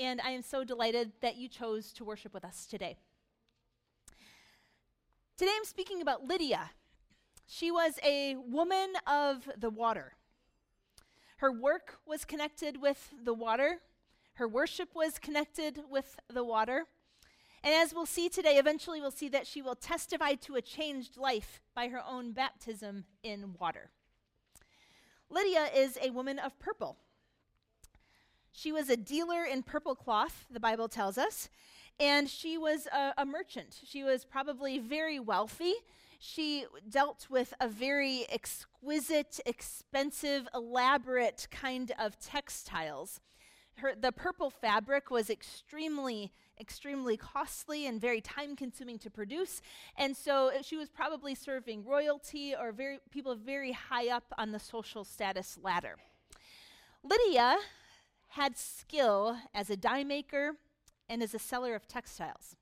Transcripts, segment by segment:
and I am so delighted that you chose to worship with us today. Today I'm speaking about Lydia. She was a woman of the water. Her work was connected with the water, her worship was connected with the water. And as we'll see today, eventually we'll see that she will testify to a changed life by her own baptism in water. Lydia is a woman of purple. She was a dealer in purple cloth, the Bible tells us, and she was a, a, merchant. She was probably very wealthy. She dealt with a very exquisite, expensive, elaborate kind of textiles. Her, the purple fabric was extremely, extremely costly and very time consuming to produce. And so she was probably serving royalty or very, people very high up on the social status ladder. Lydia had skill as a dye maker and as a seller of textiles.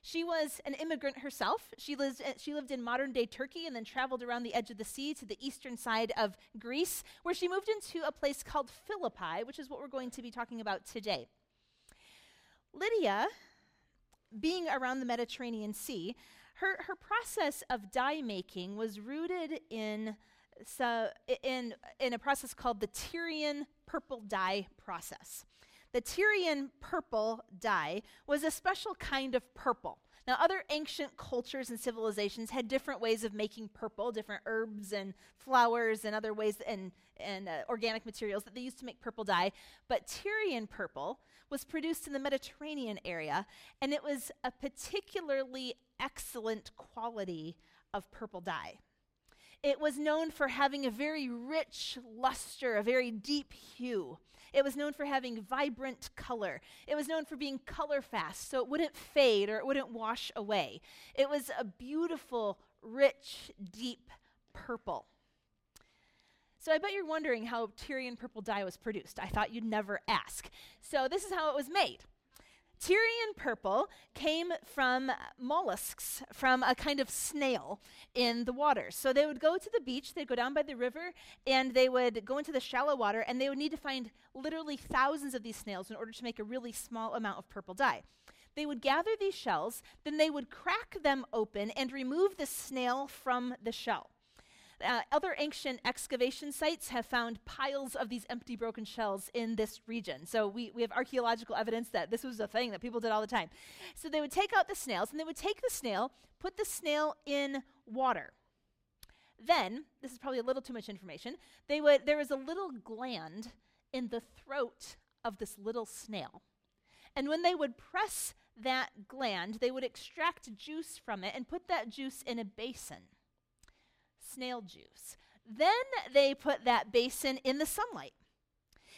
She was an immigrant herself. She lived, eh, she lived in modern day Turkey and then traveled around the edge of the sea to the eastern side of Greece, where she moved into a place called Philippi, which is what we're going to be talking about today. Lydia, being around the Mediterranean Sea, her, her process of dye making was rooted in, so, in, in a process called the Tyrian purple dye process. The Tyrian purple dye was a special kind of purple. Now, other ancient cultures and civilizations had different ways of making purple, different herbs and flowers and other ways and, and uh, organic materials that they used to make purple dye. But Tyrian purple was produced in the Mediterranean area, and it was a particularly excellent quality of purple dye. It was known for having a very rich luster, a very deep hue. It was known for having vibrant color. It was known for being color fast, so it wouldn't fade or it wouldn't wash away. It was a beautiful, rich, deep purple. So I bet you're wondering how Tyrian purple dye was produced. I thought you'd never ask. So this is how it was made. Tyrian purple came from mollusks, from a kind of snail in the water. So they would go to the beach, they'd go down by the river, and they would go into the shallow water, and they would need to find literally thousands of these snails in order to make a really small amount of purple dye. They would gather these shells, then they would crack them open and remove the snail from the shell. Uh, other ancient excavation sites have found piles of these empty broken shells in this region. So we, we have archaeological evidence that this was a thing that people did all the time. So they would take out the snails and they would take the snail, put the snail in water. Then, this is probably a little too much information, they would, there was a little gland in the throat of this little snail. And when they would press that gland, they would extract juice from it and put that juice in a basin snail juice. Then they put that basin in the sunlight.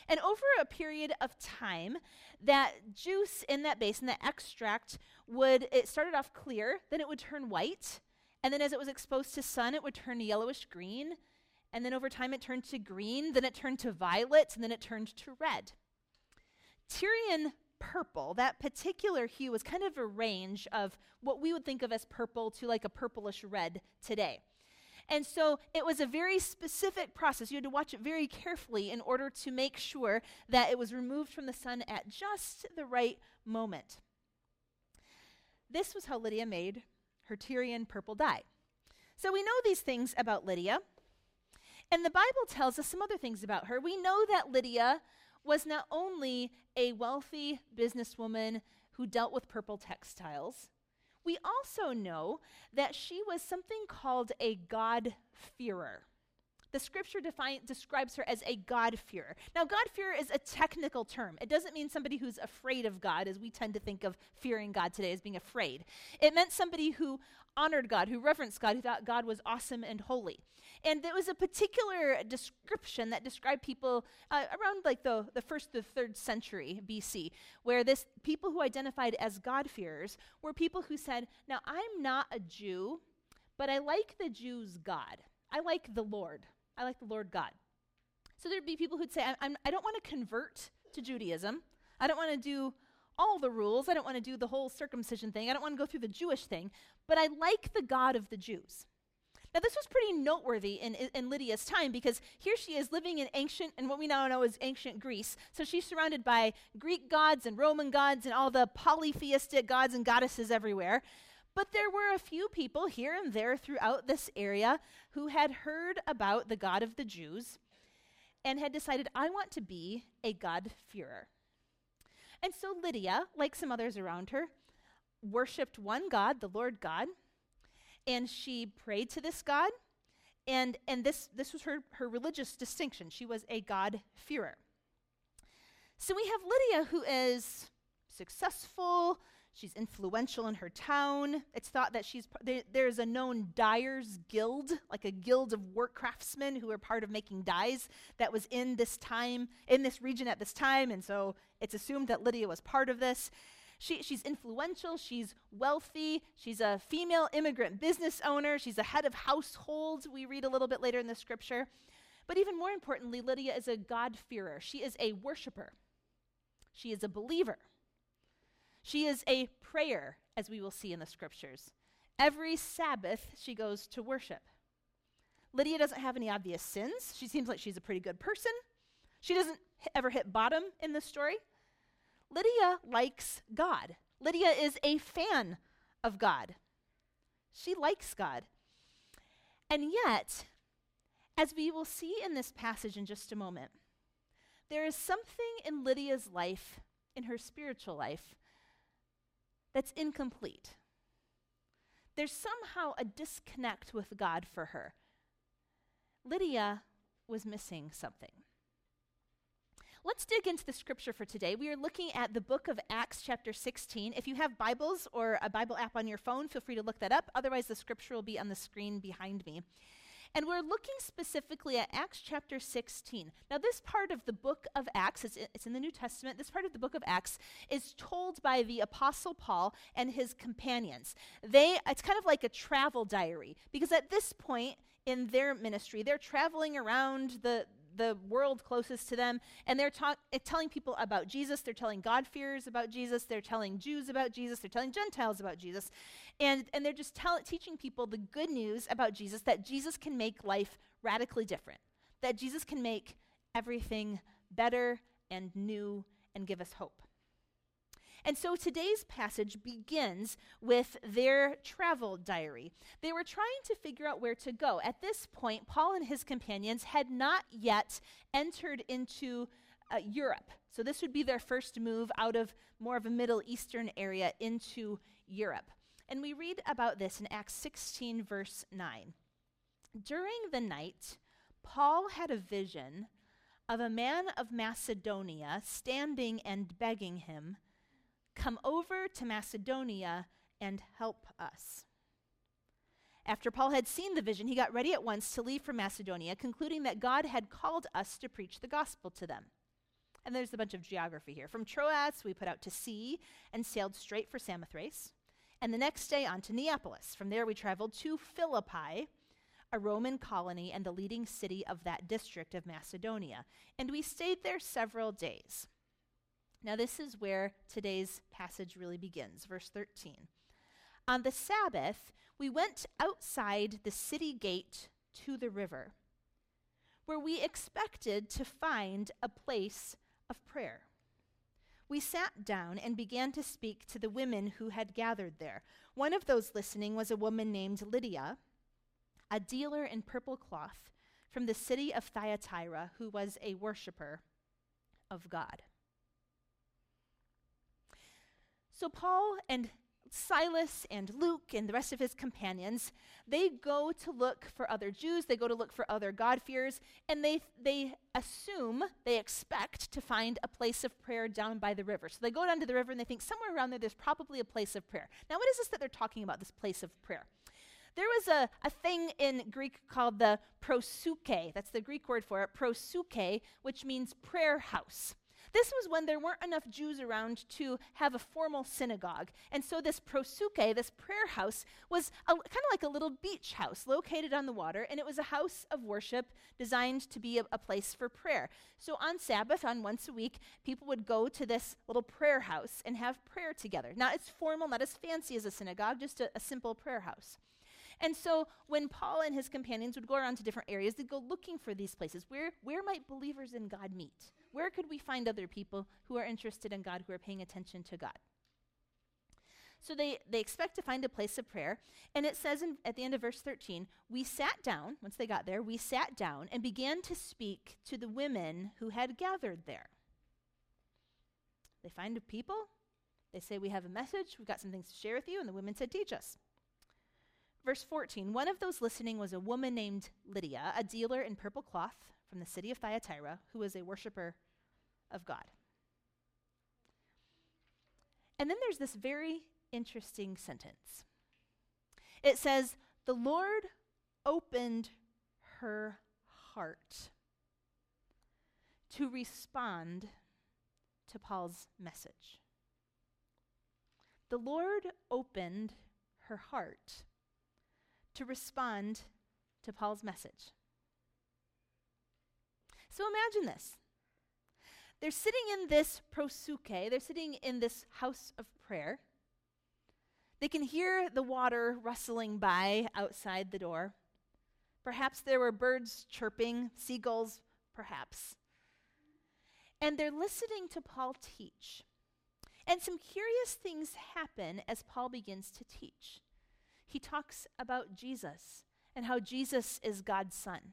And over a period of time, that juice in that basin, that extract, would, it started off clear, then it would turn white. And then as it was exposed to sun, it would turn yellowish green. And then over time, it turned to green, then it turned to violet, and then it turned to red. Tyrian purple, that particular hue was kind of a range of what we would think of as purple to like a purplish red today. And so it was a very specific process. You had to watch it very carefully in order to make sure that it was removed from the sun at just the right moment. This was how Lydia made her Tyrian purple dye. So we know these things about Lydia. And the Bible tells us some other things about her. We know that Lydia was not only a wealthy businesswoman who dealt with purple textiles, we also know that she was something called a God-fearer. The scripture define, describes her as a God-fearer. Now, God-fearer is a technical term. It doesn't mean somebody who's afraid of God, as we tend to think of fearing God today as being afraid. It meant somebody who honored God, who reverenced God, who thought God was awesome and holy. And there was a particular description that described people uh, around like the, the first, the third century BC, where this people who identified as God-fearers were people who said, Now, I'm not a Jew, but I like the Jews' God. I like the Lord. I like the Lord God. So there'd be people who'd say, I, I'm, I don't want to convert to Judaism. I don't want to do all the rules. I don't want to do the whole circumcision thing. I don't want to go through the Jewish thing, but I like the God of the Jews. Now, this was pretty noteworthy in, in Lydia's time because here she is living in ancient, and what we now know as ancient Greece. So she's surrounded by Greek gods and Roman gods and all the polytheistic gods and goddesses everywhere. But there were a few people here and there throughout this area who had heard about the God of the Jews and had decided, I want to be a God-fearer. And so Lydia, like some others around her, worshiped one God, the Lord God, and she prayed to this God. And, and this, this was her, her religious distinction. She was a God-fearer. So we have Lydia, who is successful, she's influential in her town. It's thought that she's there, there's a known dyers guild, like a guild of work craftsmen who are part of making dyes that was in this time in this region at this time, and so it's assumed that Lydia was part of this. She, she's influential, she's wealthy, she's a female immigrant business owner, she's a head of household, we read a little bit later in the scripture. But even more importantly, Lydia is a God-fearer. She is a worshiper. She is a believer. She is a prayer, as we will see in the scriptures. Every Sabbath, she goes to worship. Lydia doesn't have any obvious sins. She seems like she's a pretty good person. She doesn't ever hit bottom in this story. Lydia likes God. Lydia is a fan of God. She likes God. And yet, as we will see in this passage in just a moment, there is something in Lydia's life, in her spiritual life, that's incomplete. There's somehow a disconnect with God for her. Lydia was missing something. Let's dig into the scripture for today. We are looking at the book of Acts, chapter 16. If you have Bibles or a Bible app on your phone, feel free to look that up. Otherwise, the scripture will be on the screen behind me. And we're looking specifically at Acts chapter 16. Now, this part of the book of Acts, it's, it's in the New Testament, this part of the book of Acts is told by the Apostle Paul and his companions. They, it's kind of like a travel diary, because at this point in their ministry, they're traveling around the, the world closest to them, and they're ta- eh, telling people about Jesus. They're telling God-fearers about Jesus. They're telling Jews about Jesus. They're telling Gentiles about Jesus. And, and they're just tell- teaching people the good news about Jesus that Jesus can make life radically different, that Jesus can make everything better and new and give us hope. And so today's passage begins with their travel diary. They were trying to figure out where to go. At this point, Paul and his companions had not yet entered into uh, Europe. So this would be their first move out of more of a Middle Eastern area into Europe. And we read about this in Acts 16, verse 9. During the night, Paul had a vision of a man of Macedonia standing and begging him Come over to Macedonia and help us. After Paul had seen the vision, he got ready at once to leave for Macedonia, concluding that God had called us to preach the gospel to them. And there's a bunch of geography here. From Troas, we put out to sea and sailed straight for Samothrace. And the next day on to Neapolis. From there, we traveled to Philippi, a Roman colony and the leading city of that district of Macedonia. And we stayed there several days. Now, this is where today's passage really begins, verse 13. On the Sabbath, we went outside the city gate to the river, where we expected to find a place of prayer. We sat down and began to speak to the women who had gathered there. One of those listening was a woman named Lydia, a dealer in purple cloth from the city of Thyatira, who was a worshiper of God. So Paul and Silas and Luke and the rest of his companions, they go to look for other Jews, they go to look for other God-fearers, and they, they assume, they expect to find a place of prayer down by the river. So they go down to the river and they think somewhere around there, there's probably a place of prayer. Now, what is this that they're talking about, this place of prayer? There was a, a thing in Greek called the proseuche. That's the Greek word for it, proseuche, which means prayer house. This was when there weren't enough Jews around to have a formal synagogue. And so this proseuche, this prayer house, was kind of like a little beach house located on the water, and it was a house of worship designed to be a, a place for prayer. So on Sabbath, on once a week, people would go to this little prayer house and have prayer together. Not as formal, not as fancy as a synagogue, just a, a simple prayer house. And so when Paul and his companions would go around to different areas, they'd go looking for these places. Where, where might believers in God meet? Where could we find other people who are interested in God, who are paying attention to God? So they, they expect to find a place of prayer. And it says in, at the end of verse 13, we sat down, once they got there, we sat down and began to speak to the women who had gathered there. They find people, they say, We have a message, we've got some things to share with you, and the women said, Teach us. Verse 14 One of those listening was a woman named Lydia, a dealer in purple cloth from the city of Thyatira, who was a worshiper of God. And then there's this very interesting sentence. It says, The Lord opened her heart to respond to Paul's message. The Lord opened her heart to respond to Paul's message. So imagine this. They're sitting in this proseuche, they're sitting in this house of prayer. They can hear the water rustling by outside the door. Perhaps there were birds chirping, seagulls, perhaps. And they're listening to Paul teach. And some curious things happen as Paul begins to teach. He talks about Jesus and how Jesus is God's Son.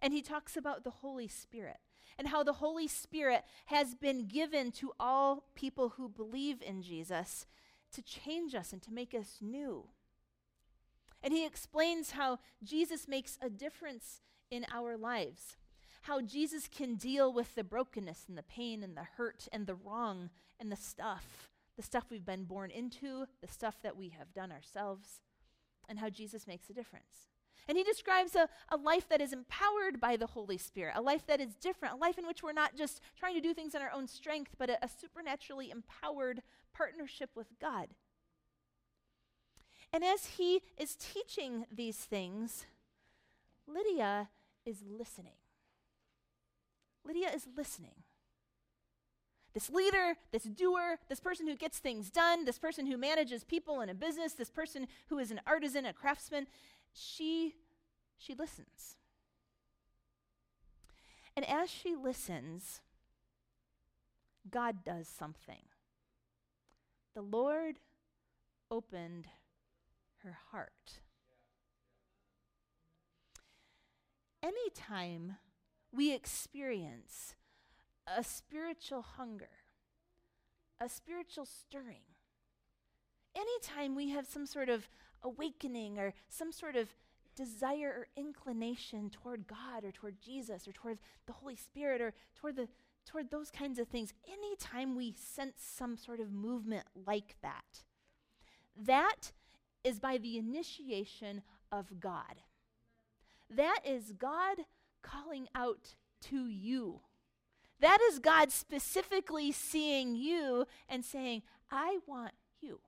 And he talks about the Holy Spirit and how the Holy Spirit has been given to all people who believe in Jesus to change us and to make us new. And he explains how Jesus makes a difference in our lives, how Jesus can deal with the brokenness and the pain and the hurt and the wrong and the stuff, the stuff we've been born into, the stuff that we have done ourselves, and how Jesus makes a difference. And he describes a, a life that is empowered by the Holy Spirit, a life that is different, a life in which we're not just trying to do things in our own strength, but a, a supernaturally empowered partnership with God. And as he is teaching these things, Lydia is listening. Lydia is listening. This leader, this doer, this person who gets things done, this person who manages people in a business, this person who is an artisan, a craftsman, she she listens. And as she listens, God does something. The Lord opened her heart. Anytime we experience a spiritual hunger, a spiritual stirring, anytime we have some sort of awakening or some sort of desire or inclination toward God or toward Jesus or toward the Holy Spirit or toward the toward those kinds of things anytime we sense some sort of movement like that that is by the initiation of God. That is God calling out to you that is God specifically seeing you and saying I want you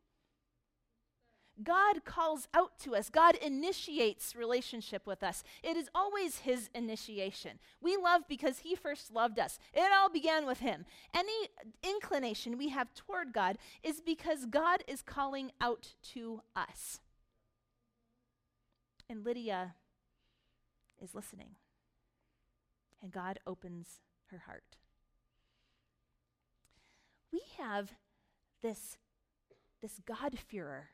God calls out to us. God initiates relationship with us. It is always His initiation. We love because He first loved us. It all began with Him. Any inclination we have toward God is because God is calling out to us. And Lydia is listening. And God opens her heart. We have this, this God-fearer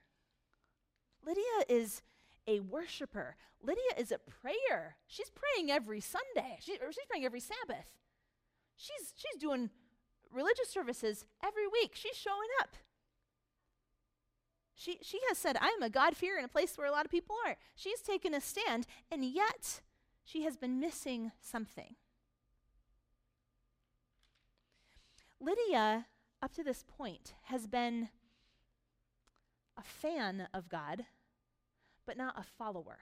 Lydia is a worshiper. Lydia is a prayer. She's praying every Sunday. She, she's praying every Sabbath. She's, she's doing religious services every week. She's showing up. She, she has said, I am a God-fearer in a place where a lot of people are. She's taken a stand, and yet she has been missing something. Lydia, up to this point, has been a fan of God, but not a follower.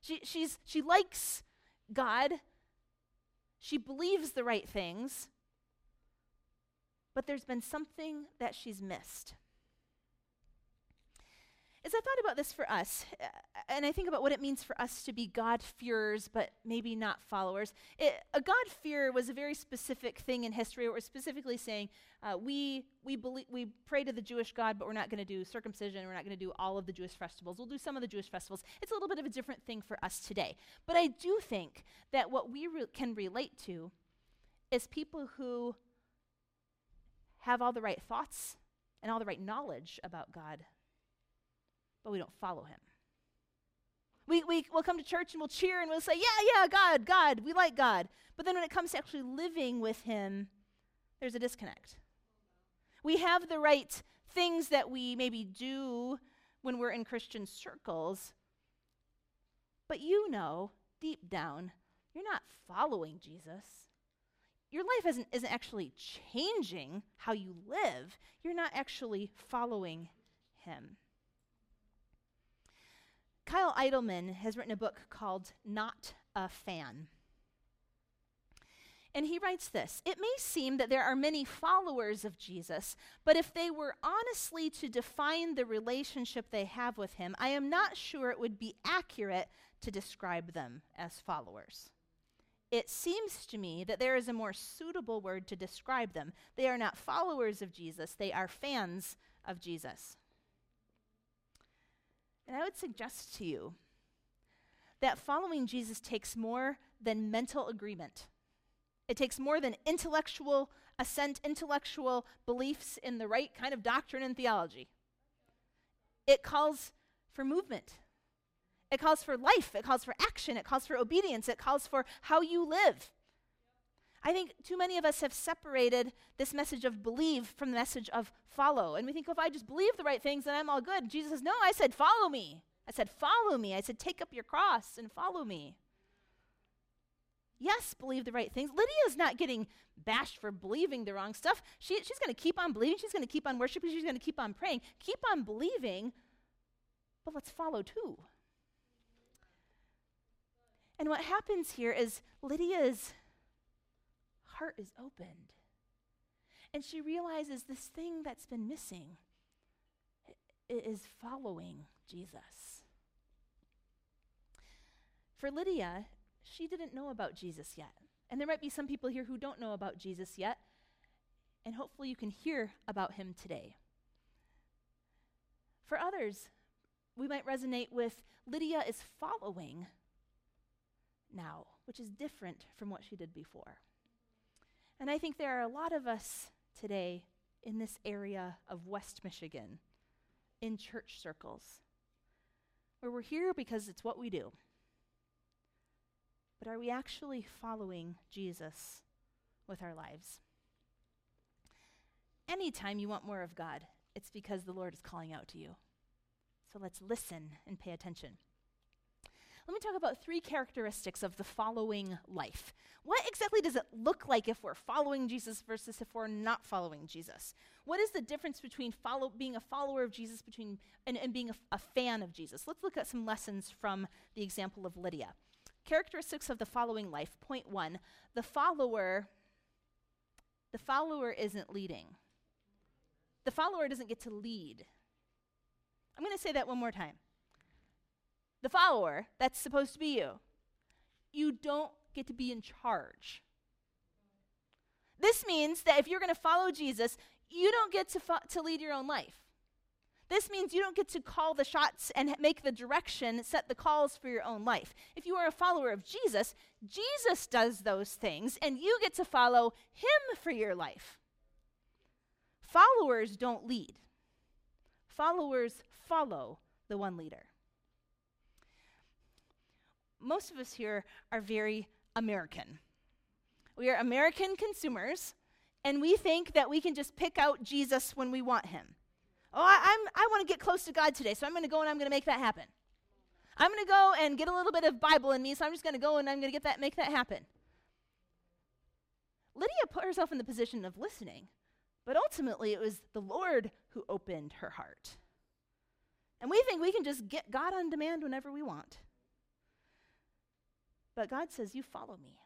She, she's, she likes God, she believes the right things, but there's been something that she's missed. As I thought about this for us, uh, and I think about what it means for us to be God-fearers, but maybe not followers, it, a God-fear was a very specific thing in history. We're specifically saying uh, we we believe we pray to the Jewish God, but we're not going to do circumcision. We're not going to do all of the Jewish festivals. We'll do some of the Jewish festivals. It's a little bit of a different thing for us today. But I do think that what we re- can relate to is people who have all the right thoughts and all the right knowledge about God but we don't follow him. We, we, will come to church and we'll cheer and we'll say, Yeah, yeah, God, God, we like God. But then when it comes to actually living with him, there's a disconnect. We have the right things that we maybe do when we're in Christian circles, but you know deep down, you're not following Jesus. Your life isn't, isn't actually changing how you live, you're not actually following him. Kyle Idleman has written a book called Not a Fan. And he writes this It may seem that there are many followers of Jesus, but if they were honestly to define the relationship they have with him, I am not sure it would be accurate to describe them as followers. It seems to me that there is a more suitable word to describe them. They are not followers of Jesus, they are fans of Jesus. And I would suggest to you that following Jesus takes more than mental agreement. It takes more than intellectual assent, intellectual beliefs in the right kind of doctrine and theology. It calls for movement. It calls for life. It calls for action. It calls for obedience. It calls for how you live. I think too many of us have separated this message of believe from the message of follow. And we think, if I just believe the right things, then I'm all good. Jesus says, no, I said, follow me. I said, follow me. I said, take up your cross and follow me. Yes, believe the right things. Lydia's not getting bashed for believing the wrong stuff. She, she's going to keep on believing. She's going to keep on worshiping. She's going to keep on praying. Keep on believing, but let's follow too. And what happens here is Lydia's heart is opened. And she realizes this thing that's been missing is following Jesus. For Lydia, she didn't know about Jesus yet. And there might be some people here who don't know about Jesus yet. And hopefully you can hear about him today. For others, we might resonate with Lydia is following now, which is different from what she did before. And I think there are a lot of us today in this area of West Michigan in church circles where we're here because it's what we do. But are we actually following Jesus with our lives? Anytime you want more of God, it's because the Lord is calling out to you. So let's listen and pay attention. Let me talk about three characteristics of the following life. What exactly does it look like if we're following Jesus versus if we're not following Jesus? What is the difference between follow, being a follower of Jesus between, and, and being a, a fan of Jesus? Let's look at some lessons from the example of Lydia. Characteristics of the following life. Point one the follower, the follower isn't leading. The follower doesn't get to lead. I'm going to say that one more time the follower, that's supposed to be you, you don't get to be in charge. This means that if you're going to follow Jesus, you don't get to, fo- to lead your own life. This means you don't get to call the shots and make the direction, set the calls for your own life. If you are a follower of Jesus, Jesus does those things, and you get to follow him for your life. Followers don't lead, followers follow the one leader most of us here are very American. We are American consumers, and we think that we can just pick out Jesus when we want him. Oh, I, am I want to get close to God today, so I'm going to go and I'm going to make that happen. I'm going to go and get a little bit of Bible in me, so I'm just going to go and I'm going to get that, make that happen. Lydia put herself in the position of listening, but ultimately it was the Lord who opened her heart. And we think we can just get God on demand whenever we want. But God says, You follow me.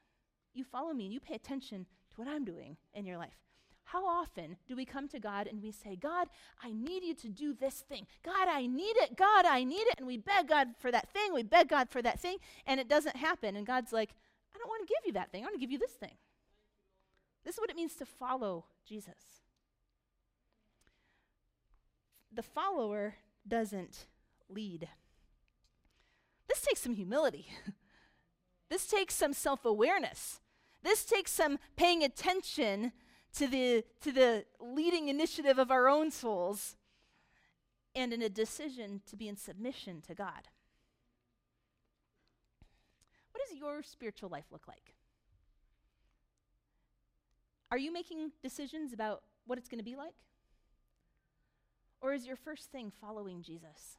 You follow me and you pay attention to what I'm doing in your life. How often do we come to God and we say, God, I need you to do this thing. God, I need it. God, I need it. And we beg God for that thing. We beg God for that thing. And it doesn't happen. And God's like, I don't want to give you that thing. I want to give you this thing. This is what it means to follow Jesus. The follower doesn't lead. This takes some humility. this takes some self awareness. This takes some paying attention to the, to the leading initiative of our own souls and in a decision to be in submission to God. What does your spiritual life look like? Are you making decisions about what it's going to be like? Or is your first thing following Jesus?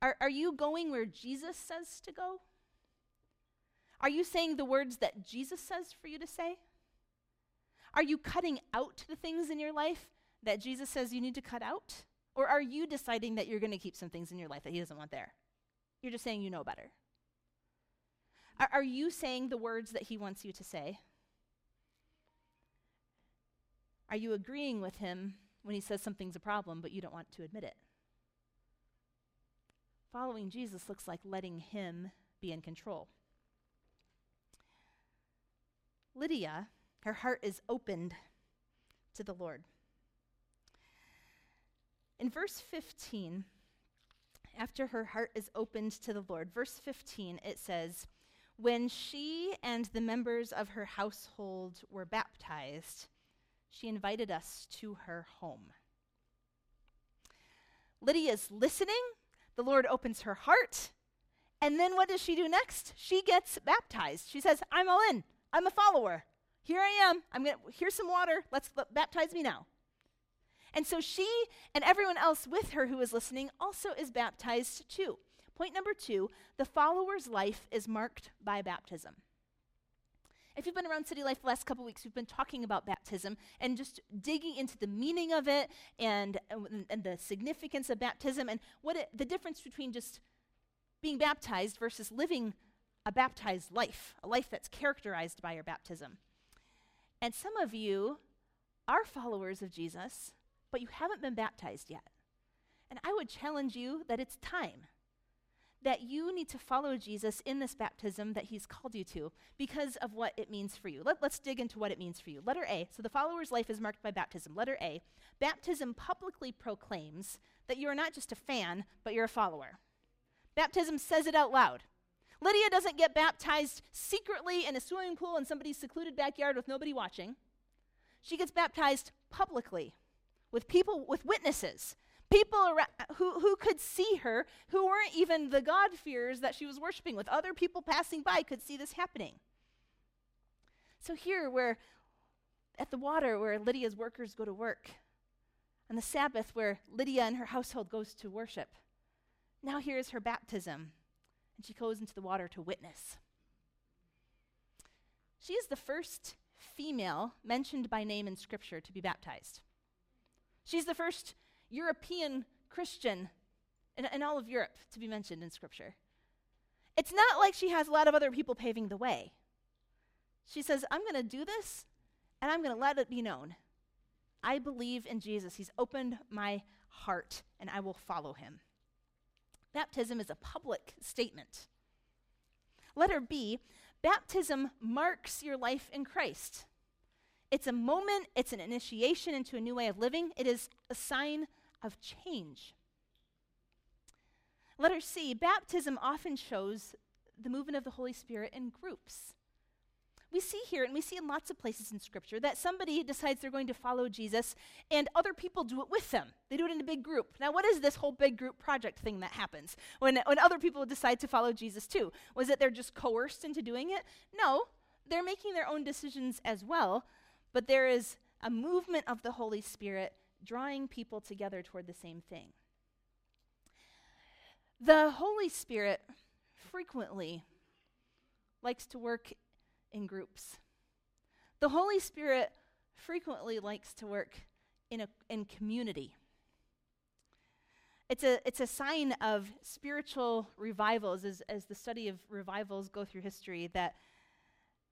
Are, are you going where Jesus says to go? Are you saying the words that Jesus says for you to say? Are you cutting out the things in your life that Jesus says you need to cut out? Or are you deciding that you're going to keep some things in your life that He doesn't want there? You're just saying you know better. Are, are you saying the words that He wants you to say? Are you agreeing with Him when He says something's a problem, but you don't want to admit it? Following Jesus looks like letting Him be in control. Lydia her heart is opened to the Lord. In verse 15, after her heart is opened to the Lord, verse 15, it says, When she and the members of her household were baptized, she invited us to her home. Lydia's listening, the Lord opens her heart, and then what does she do next? She gets baptized. She says, I'm all in, I'm a follower. Here I am. I'm going to, here's some water. Let's let, baptize me now. And so she and everyone else with her who is listening also is baptized too. Point number two the follower's life is marked by baptism. If you've been around City Life the last couple weeks, we've been talking about baptism and just digging into the meaning of it and, and, and the significance of baptism and what it, the difference between just being baptized versus living a baptized life, a life that's characterized by your baptism. And some of you are followers of Jesus, but you haven't been baptized yet. And I would challenge you that it's time that you need to follow Jesus in this baptism that he's called you to because of what it means for you. Let, us dig into what it means for you. Letter A. So the follower's life is marked by baptism. Letter A. Baptism publicly proclaims that you are not just a fan, but you're a follower. Baptism says it out loud. Lydia doesn't get baptized secretly in a swimming pool in somebody's secluded backyard with nobody watching. She gets baptized publicly with people, with witnesses, people who, who could see her, who weren't even the God-fearers that she was worshiping with. Other people passing by could see this happening. So here, where at the water where Lydia's workers go to work, on the Sabbath where Lydia and her household goes to worship, now here's her baptism and she goes into the water to witness. She is the first female mentioned by name in Scripture to be baptized. She's the first European Christian in, in all of Europe to be mentioned in Scripture. It's not like she has a lot of other people paving the way. She says, I'm going to do this and I'm going to let it be known. I believe in Jesus. He's opened my heart and I will follow him. Baptism is a public statement. Letter B baptism marks your life in Christ. It's a moment, it's an initiation into a new way of living, it is a sign of change. Letter C baptism often shows the movement of the Holy Spirit in groups we see here, and we see in lots of places in Scripture, that somebody decides they're going to follow Jesus, and other people do it with them. They do it in a big group. Now, what is this whole big group project thing that happens when, when other people decide to follow Jesus too? Was it they're just coerced into doing it? No, they're making their own decisions as well, but there is a movement of the Holy Spirit drawing people together toward the same thing. The Holy Spirit frequently likes to work in groups. The Holy Spirit frequently likes to work in, a, in community. It's a, it's a sign of spiritual revivals, as, as the study of revivals go through history, that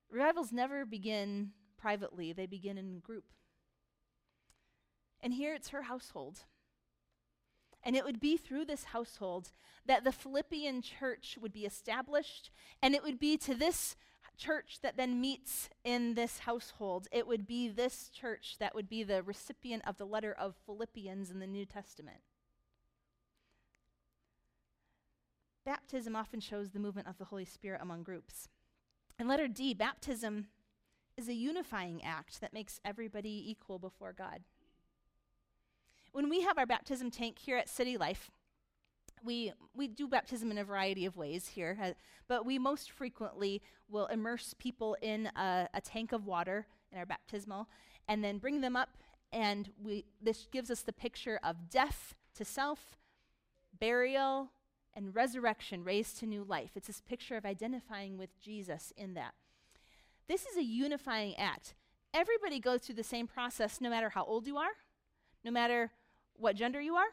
revivals never begin privately, they begin in group. And here it's her household. And it would be through this household that the Philippian church would be established, and it would be to this church that then meets in this household. It would be this church that would be the recipient of the letter of Philippians in the New Testament. Baptism often shows the movement of the Holy Spirit among groups. And letter D, baptism is a unifying act that makes everybody equal before God. When we have our baptism tank here at City Life, we, we do baptism in a variety of ways here, but we most frequently will immerse people in a, a, tank of water in our baptismal and then bring them up. And we, this gives us the picture of death to self, burial, and resurrection raised to new life. It's this picture of identifying with Jesus in that. This is a unifying act. Everybody goes through the same process no matter how old you are, no matter what gender you are.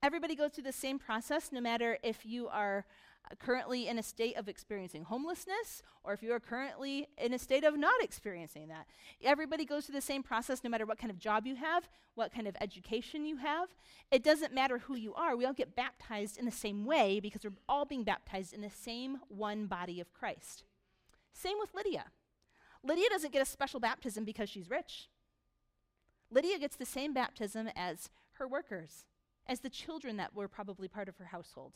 Everybody goes through the same process no matter if you are uh, currently in a state of experiencing homelessness or if you are currently in a state of not experiencing that. Everybody goes through the same process no matter what kind of job you have, what kind of education you have. It doesn't matter who you are. We all get baptized in the same way because we're all being baptized in the same one body of Christ. Same with Lydia. Lydia doesn't get a special baptism because she's rich. Lydia gets the same baptism as her workers, as the children that were probably part of her household.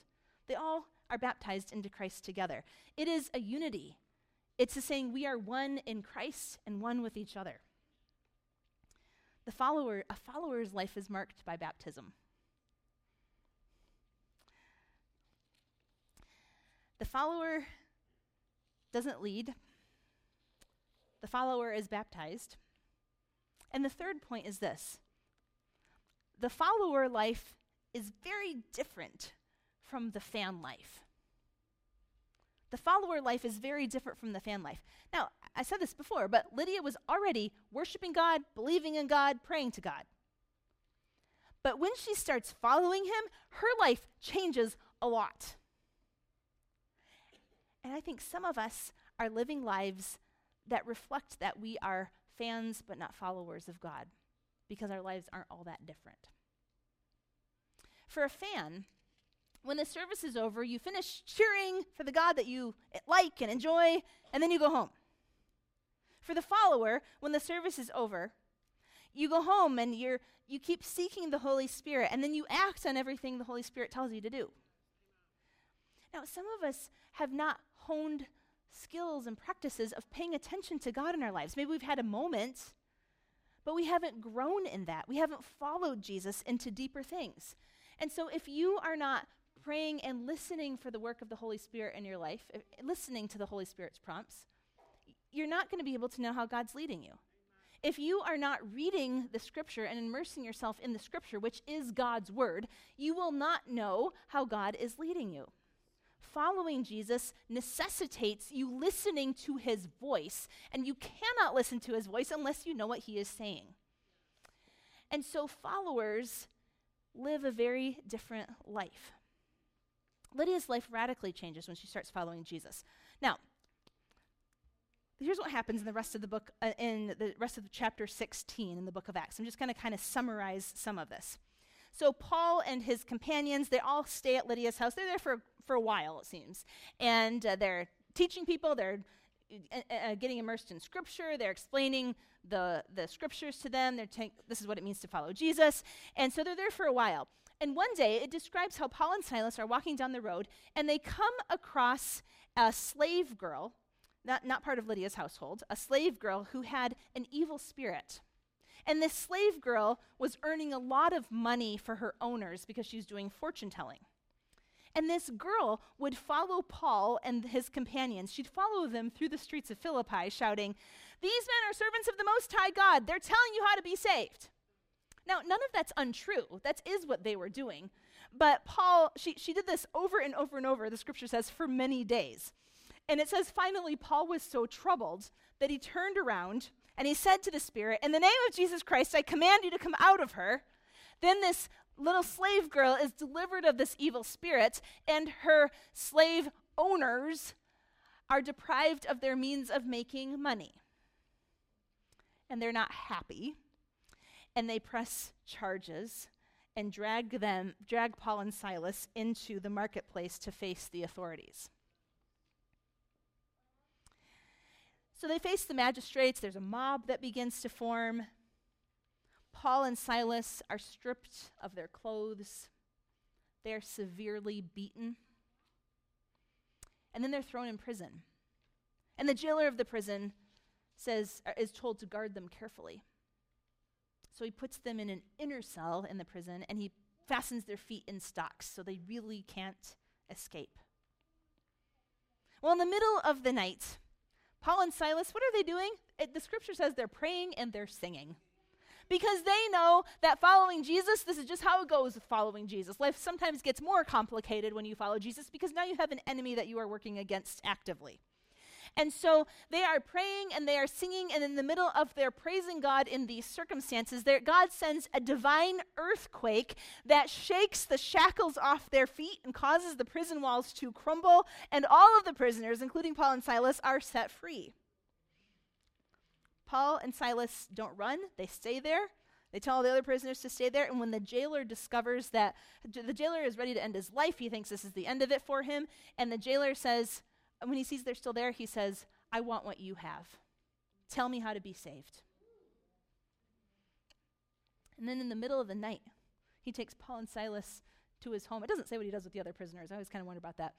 They all are baptized into Christ together. It is a unity. It's a saying we are one in Christ and one with each other. The follower, a follower's life is marked by baptism. The follower doesn't lead. The follower is baptized. And the third point is this the follower life is very different from the fan life. The follower life is very different from the fan life. Now, I said this before, but Lydia was already worshiping God, believing in God, praying to God. But when she starts following him, her life changes a lot. And I think some of us are living lives that reflect that we are fans but not followers of God because our lives aren't all that different. For a fan, when the service is over, you finish cheering for the God that you like and enjoy, and then you go home. For the follower, when the service is over, you go home and you're, you keep seeking the Holy Spirit, and then you act on everything the Holy Spirit tells you to do. Now, some of us have not honed skills and practices of paying attention to God in our lives. Maybe we've had a moment, but we haven't grown in that. We haven't followed Jesus into deeper things. And so, if you are not praying and listening for the work of the Holy Spirit in your life, if, listening to the Holy Spirit's prompts, you're not going to be able to know how God's leading you. If you are not reading the scripture and immersing yourself in the scripture, which is God's word, you will not know how God is leading you. Following Jesus necessitates you listening to his voice, and you cannot listen to his voice unless you know what he is saying. And so, followers live a very different life. Lydia's life radically changes when she starts following Jesus. Now, here's what happens in the rest of the book, uh, in the rest of chapter 16 in the book of Acts. I'm just going to kind of summarize some of this. So, Paul and his companions, they all stay at Lydia's house. They're there for, for a while, it seems. And uh, they're teaching people, they're uh, uh getting immersed in scripture, they're explaining the, the scriptures to them. They're this is what it means to follow Jesus. And so they're there for a while. And one day it describes how Paul and Silas are walking down the road and they come across a slave girl, not, not part of Lydia's household, a slave girl who had an evil spirit. And this slave girl was earning a lot of money for her owners because she was doing fortune telling. And this girl would follow Paul and his companions. She'd follow them through the streets of Philippi, shouting, These men are servants of the Most High God. They're telling you how to be saved. Now, none of that's untrue. That is what they were doing. But Paul, she, she did this over and over and over, the scripture says, for many days. And it says, finally, Paul was so troubled that he turned around and he said to the Spirit, In the name of Jesus Christ, I command you to come out of her. Then this little slave girl is delivered of this evil spirit, and her slave owners are deprived of their means of making money. and they're not happy. And they press charges and drag them drag Paul and Silas into the marketplace to face the authorities. So they face the magistrates, there's a mob that begins to form. Paul and Silas are stripped of their clothes. They're severely beaten. And then they're thrown in prison. And the jailer of the prison says is told to guard them carefully. So he puts them in an inner cell in the prison and he fastens their feet in stocks so they really can't escape. Well, in the middle of the night, Paul and Silas, what are they doing? It, the scripture says they're praying and they're singing. Because they know that following Jesus, this is just how it goes with following Jesus. Life sometimes gets more complicated when you follow Jesus because now you have an enemy that you are working against actively. And so they are praying and they are singing, and in the middle of their praising God in these circumstances, God sends a divine earthquake that shakes the shackles off their feet and causes the prison walls to crumble, and all of the prisoners, including Paul and Silas, are set free. Paul and Silas don't run, they stay there. They tell all the other prisoners to stay there. And when the jailer discovers that the jailer is ready to end his life, he thinks this is the end of it for him. And the jailer says, when he sees they're still there, he says, I want what you have. Tell me how to be saved. And then in the middle of the night, he takes Paul and Silas to his home. It doesn't say what he does with the other prisoners. I always kind of wonder about that.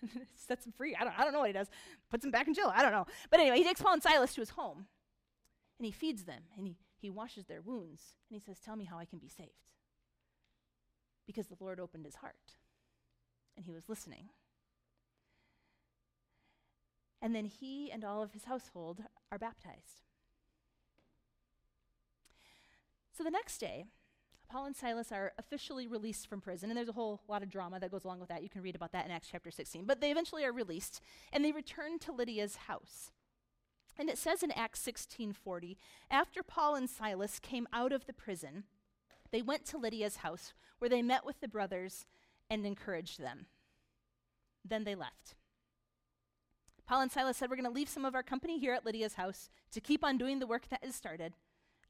Sets them free. I don't, I don't know what he does. Puts them back in jail. I don't know. But anyway, he takes Paul and Silas to his home. And he feeds them. And he, he washes their wounds. And he says, Tell me how I can be saved. Because the Lord opened his heart. And he was listening. And then he and all of his household are baptized. So the next day, Paul and Silas are officially released from prison, and there's a whole lot of drama that goes along with that. You can read about that in Acts chapter 16. But they eventually are released, and they return to Lydia's house. And it says in Acts 16:40, after Paul and Silas came out of the prison, they went to Lydia's house, where they met with the brothers and encouraged them. Then they left. Paul and Silas said, We're going to leave some of our company here at Lydia's house to keep on doing the work that is started.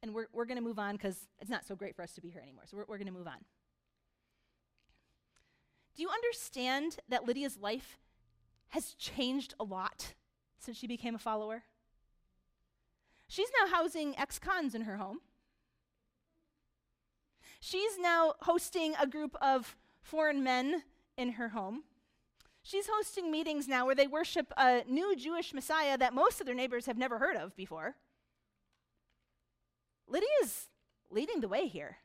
And we're, we're going to move on because it's not so great for us to be here anymore. So we're, we're going to move on. Do you understand that Lydia's life has changed a lot since she became a follower? She's now housing ex cons in her home. She's now hosting a group of foreign men in her home. She's hosting meetings now where they worship a new Jewish Messiah that most of their neighbors have never heard of before. Lydia's leading the way here.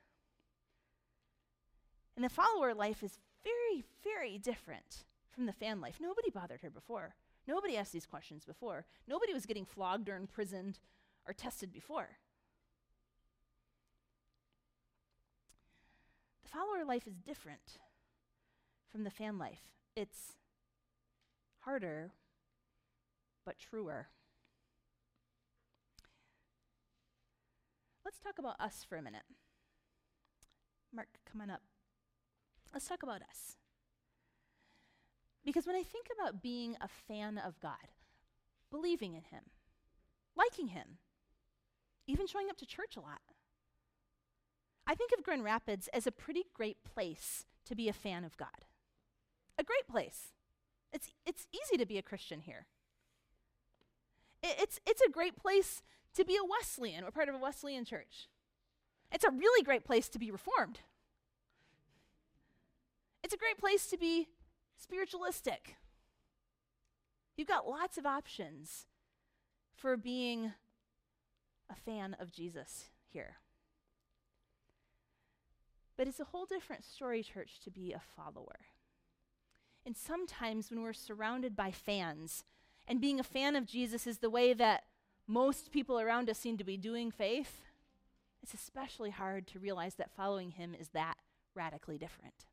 And the follower life is very, very different from the fan life. Nobody bothered her before. Nobody asked these questions before. Nobody was getting flogged or imprisoned or tested before. The follower life is different from the fan life. It's harder, but truer. Let's talk about us for a minute. Mark, come on up. Let's talk about us. Because when I think about being a fan of God, believing in Him, liking Him, even showing up to church a lot, I think of Grand Rapids as a pretty great place to be a fan of God. A great place. It's, it's easy to be a Christian here. It, it's, it's a great place to be a Wesleyan. We're part of a Wesleyan church. It's a really great place to be reformed. It's a great place to be spiritualistic. You've got lots of options for being a fan of Jesus here. But it's a whole different story, church, to be a follower. And sometimes when we're surrounded by fans, and being a fan of Jesus is the way that most people around us seem to be doing faith, it's especially hard to realize that following him is that radically different.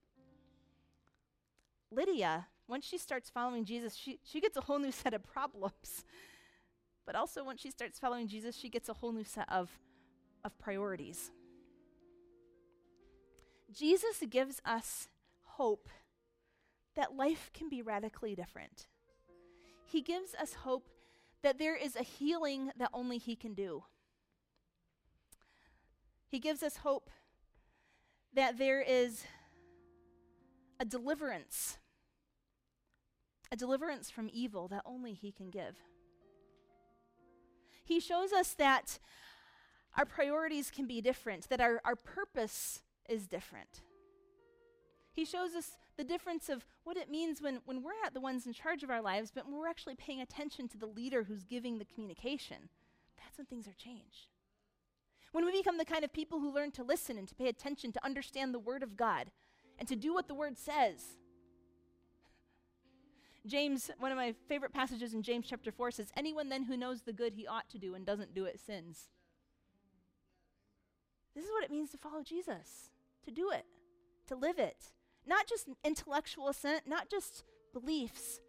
Lydia, once she starts following Jesus, she, she gets a whole new set of problems. But also, once she starts following Jesus, she gets a whole new set of, of priorities. Jesus gives us hope that life can be radically different. He gives us hope that there is a healing that only He can do. He gives us hope that there is a deliverance, a deliverance from evil that only He can give. He shows us that our priorities can be different, that our, our purpose is different. He shows us the difference of what it means when, when we're not the ones in charge of our lives, but when we're actually paying attention to the leader who's giving the communication. That's when things are changed. When we become the kind of people who learn to listen and to pay attention, to understand the Word of God, and to do what the Word says. James, one of my favorite passages in James chapter 4 says, Anyone then who knows the good he ought to do and doesn't do it sins. This is what it means to follow Jesus, to do it, to live it. Not just intellectual assent, not just beliefs,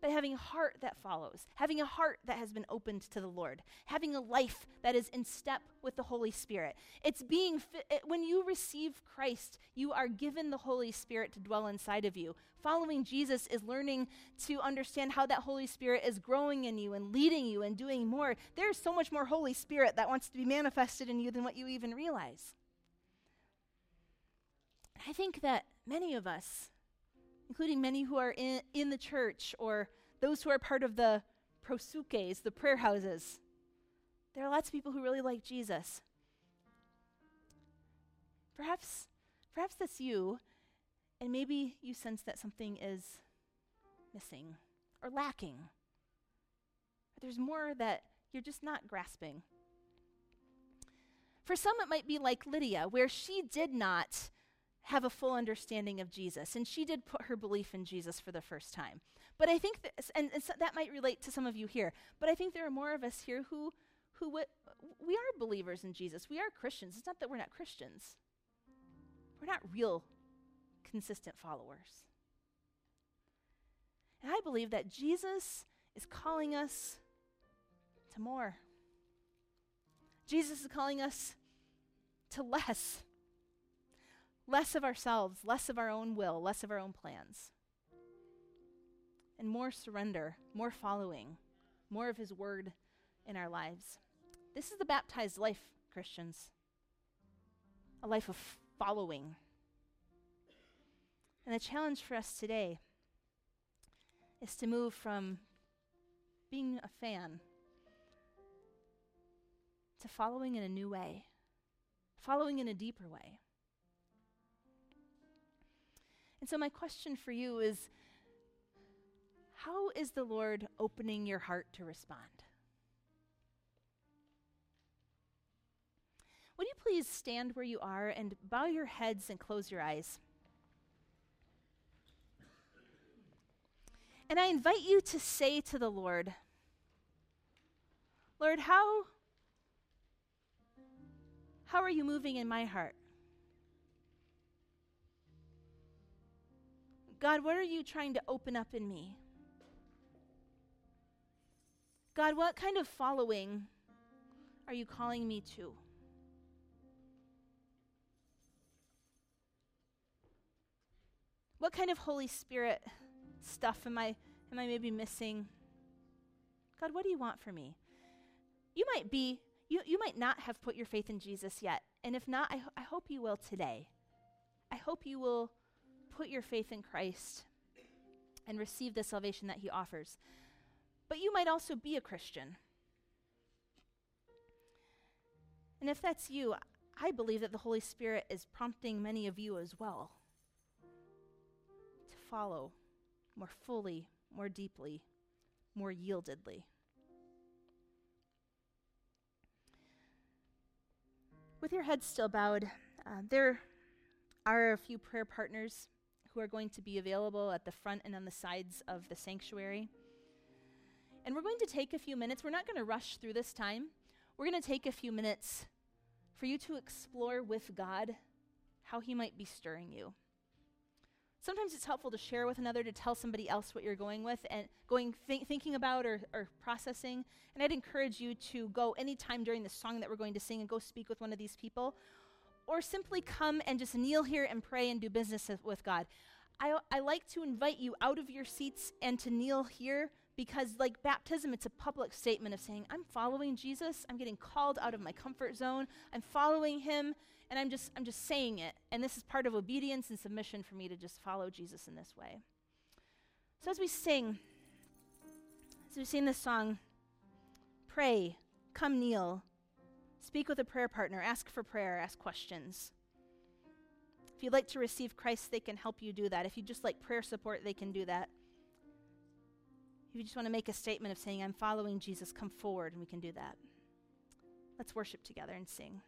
but having a heart that follows, having a heart that has been opened to the Lord, having a life that is in step with the Holy Spirit. It's being, fi- it, when you receive Christ, you are given the Holy Spirit to dwell inside of you. Following Jesus is learning to understand how that Holy Spirit is growing in you and leading you and doing more. There's so much more Holy Spirit that wants to be manifested in you than what you even realize. I think that many of us including many who are in, in the church or those who are part of the proseuches, the prayer houses. There are lots of people who really like Jesus. Perhaps, perhaps that's you, and maybe you sense that something is missing or lacking. There's more that you're just not grasping. For some, it might be like Lydia, where she did not have a full understanding of Jesus. And she did put her belief in Jesus for the first time. But I think, and, and so that might relate to some of you here, but I think there are more of us here who, who w- we are believers in Jesus. We are Christians. It's not that we're not Christians, we're not real, consistent followers. And I believe that Jesus is calling us to more. Jesus is calling us to less less of ourselves, less of our own will, less of our own plans, and more surrender, more following, more of His word in our lives. This is the baptized life, Christians a life of following. And the challenge for us today is to move from being a fan to following in a new way, following in a deeper way. And so, my question for you is how is the Lord opening your heart to respond? Would you please stand where you are and bow your heads and close your eyes? And I invite you to say to the Lord, Lord, how, how are you moving in my heart? God, what are you trying to open up in me? God, what kind of following are you calling me to? What kind of Holy Spirit stuff am I am I maybe missing? God, what do you want for me? You might be you, you might not have put your faith in Jesus yet. And if not, I, I hope you will today. I hope you will put your faith in Christ and receive the salvation that he offers. But you might also be a Christian. And if that's you, I believe that the Holy Spirit is prompting many of you as well to follow more fully, more deeply, more yieldedly. With your head still bowed, uh, there are a few prayer partners who are going to be available at the front and on the sides of the sanctuary. And we're going to take a few minutes. We're not going to rush through this time. We're going to take a few minutes for you to explore with God how He might be stirring you. Sometimes it's helpful to share with another, to tell somebody else what you're going with and going th- thinking about or, or processing. And I'd encourage you to go anytime during the song that we're going to sing and go speak with one of these people or simply come and just kneel here and pray and do business with God. I, I like to invite you out of your seats and to kneel here because, like baptism, it's a public statement of saying, I'm following Jesus. I'm getting called out of my comfort zone. I'm following him, and I'm just, I'm just saying it. And this is part of obedience and submission for me to just follow Jesus in this way. So, as we sing, as we sing this song, pray, come kneel, speak with a prayer partner, ask for prayer, ask questions. If you'd like to receive Christ, they can help you do that. If you just like prayer support, they can do that. If you just want to make a statement of saying, I'm following Jesus, come forward and we can do that. Let's worship together and sing.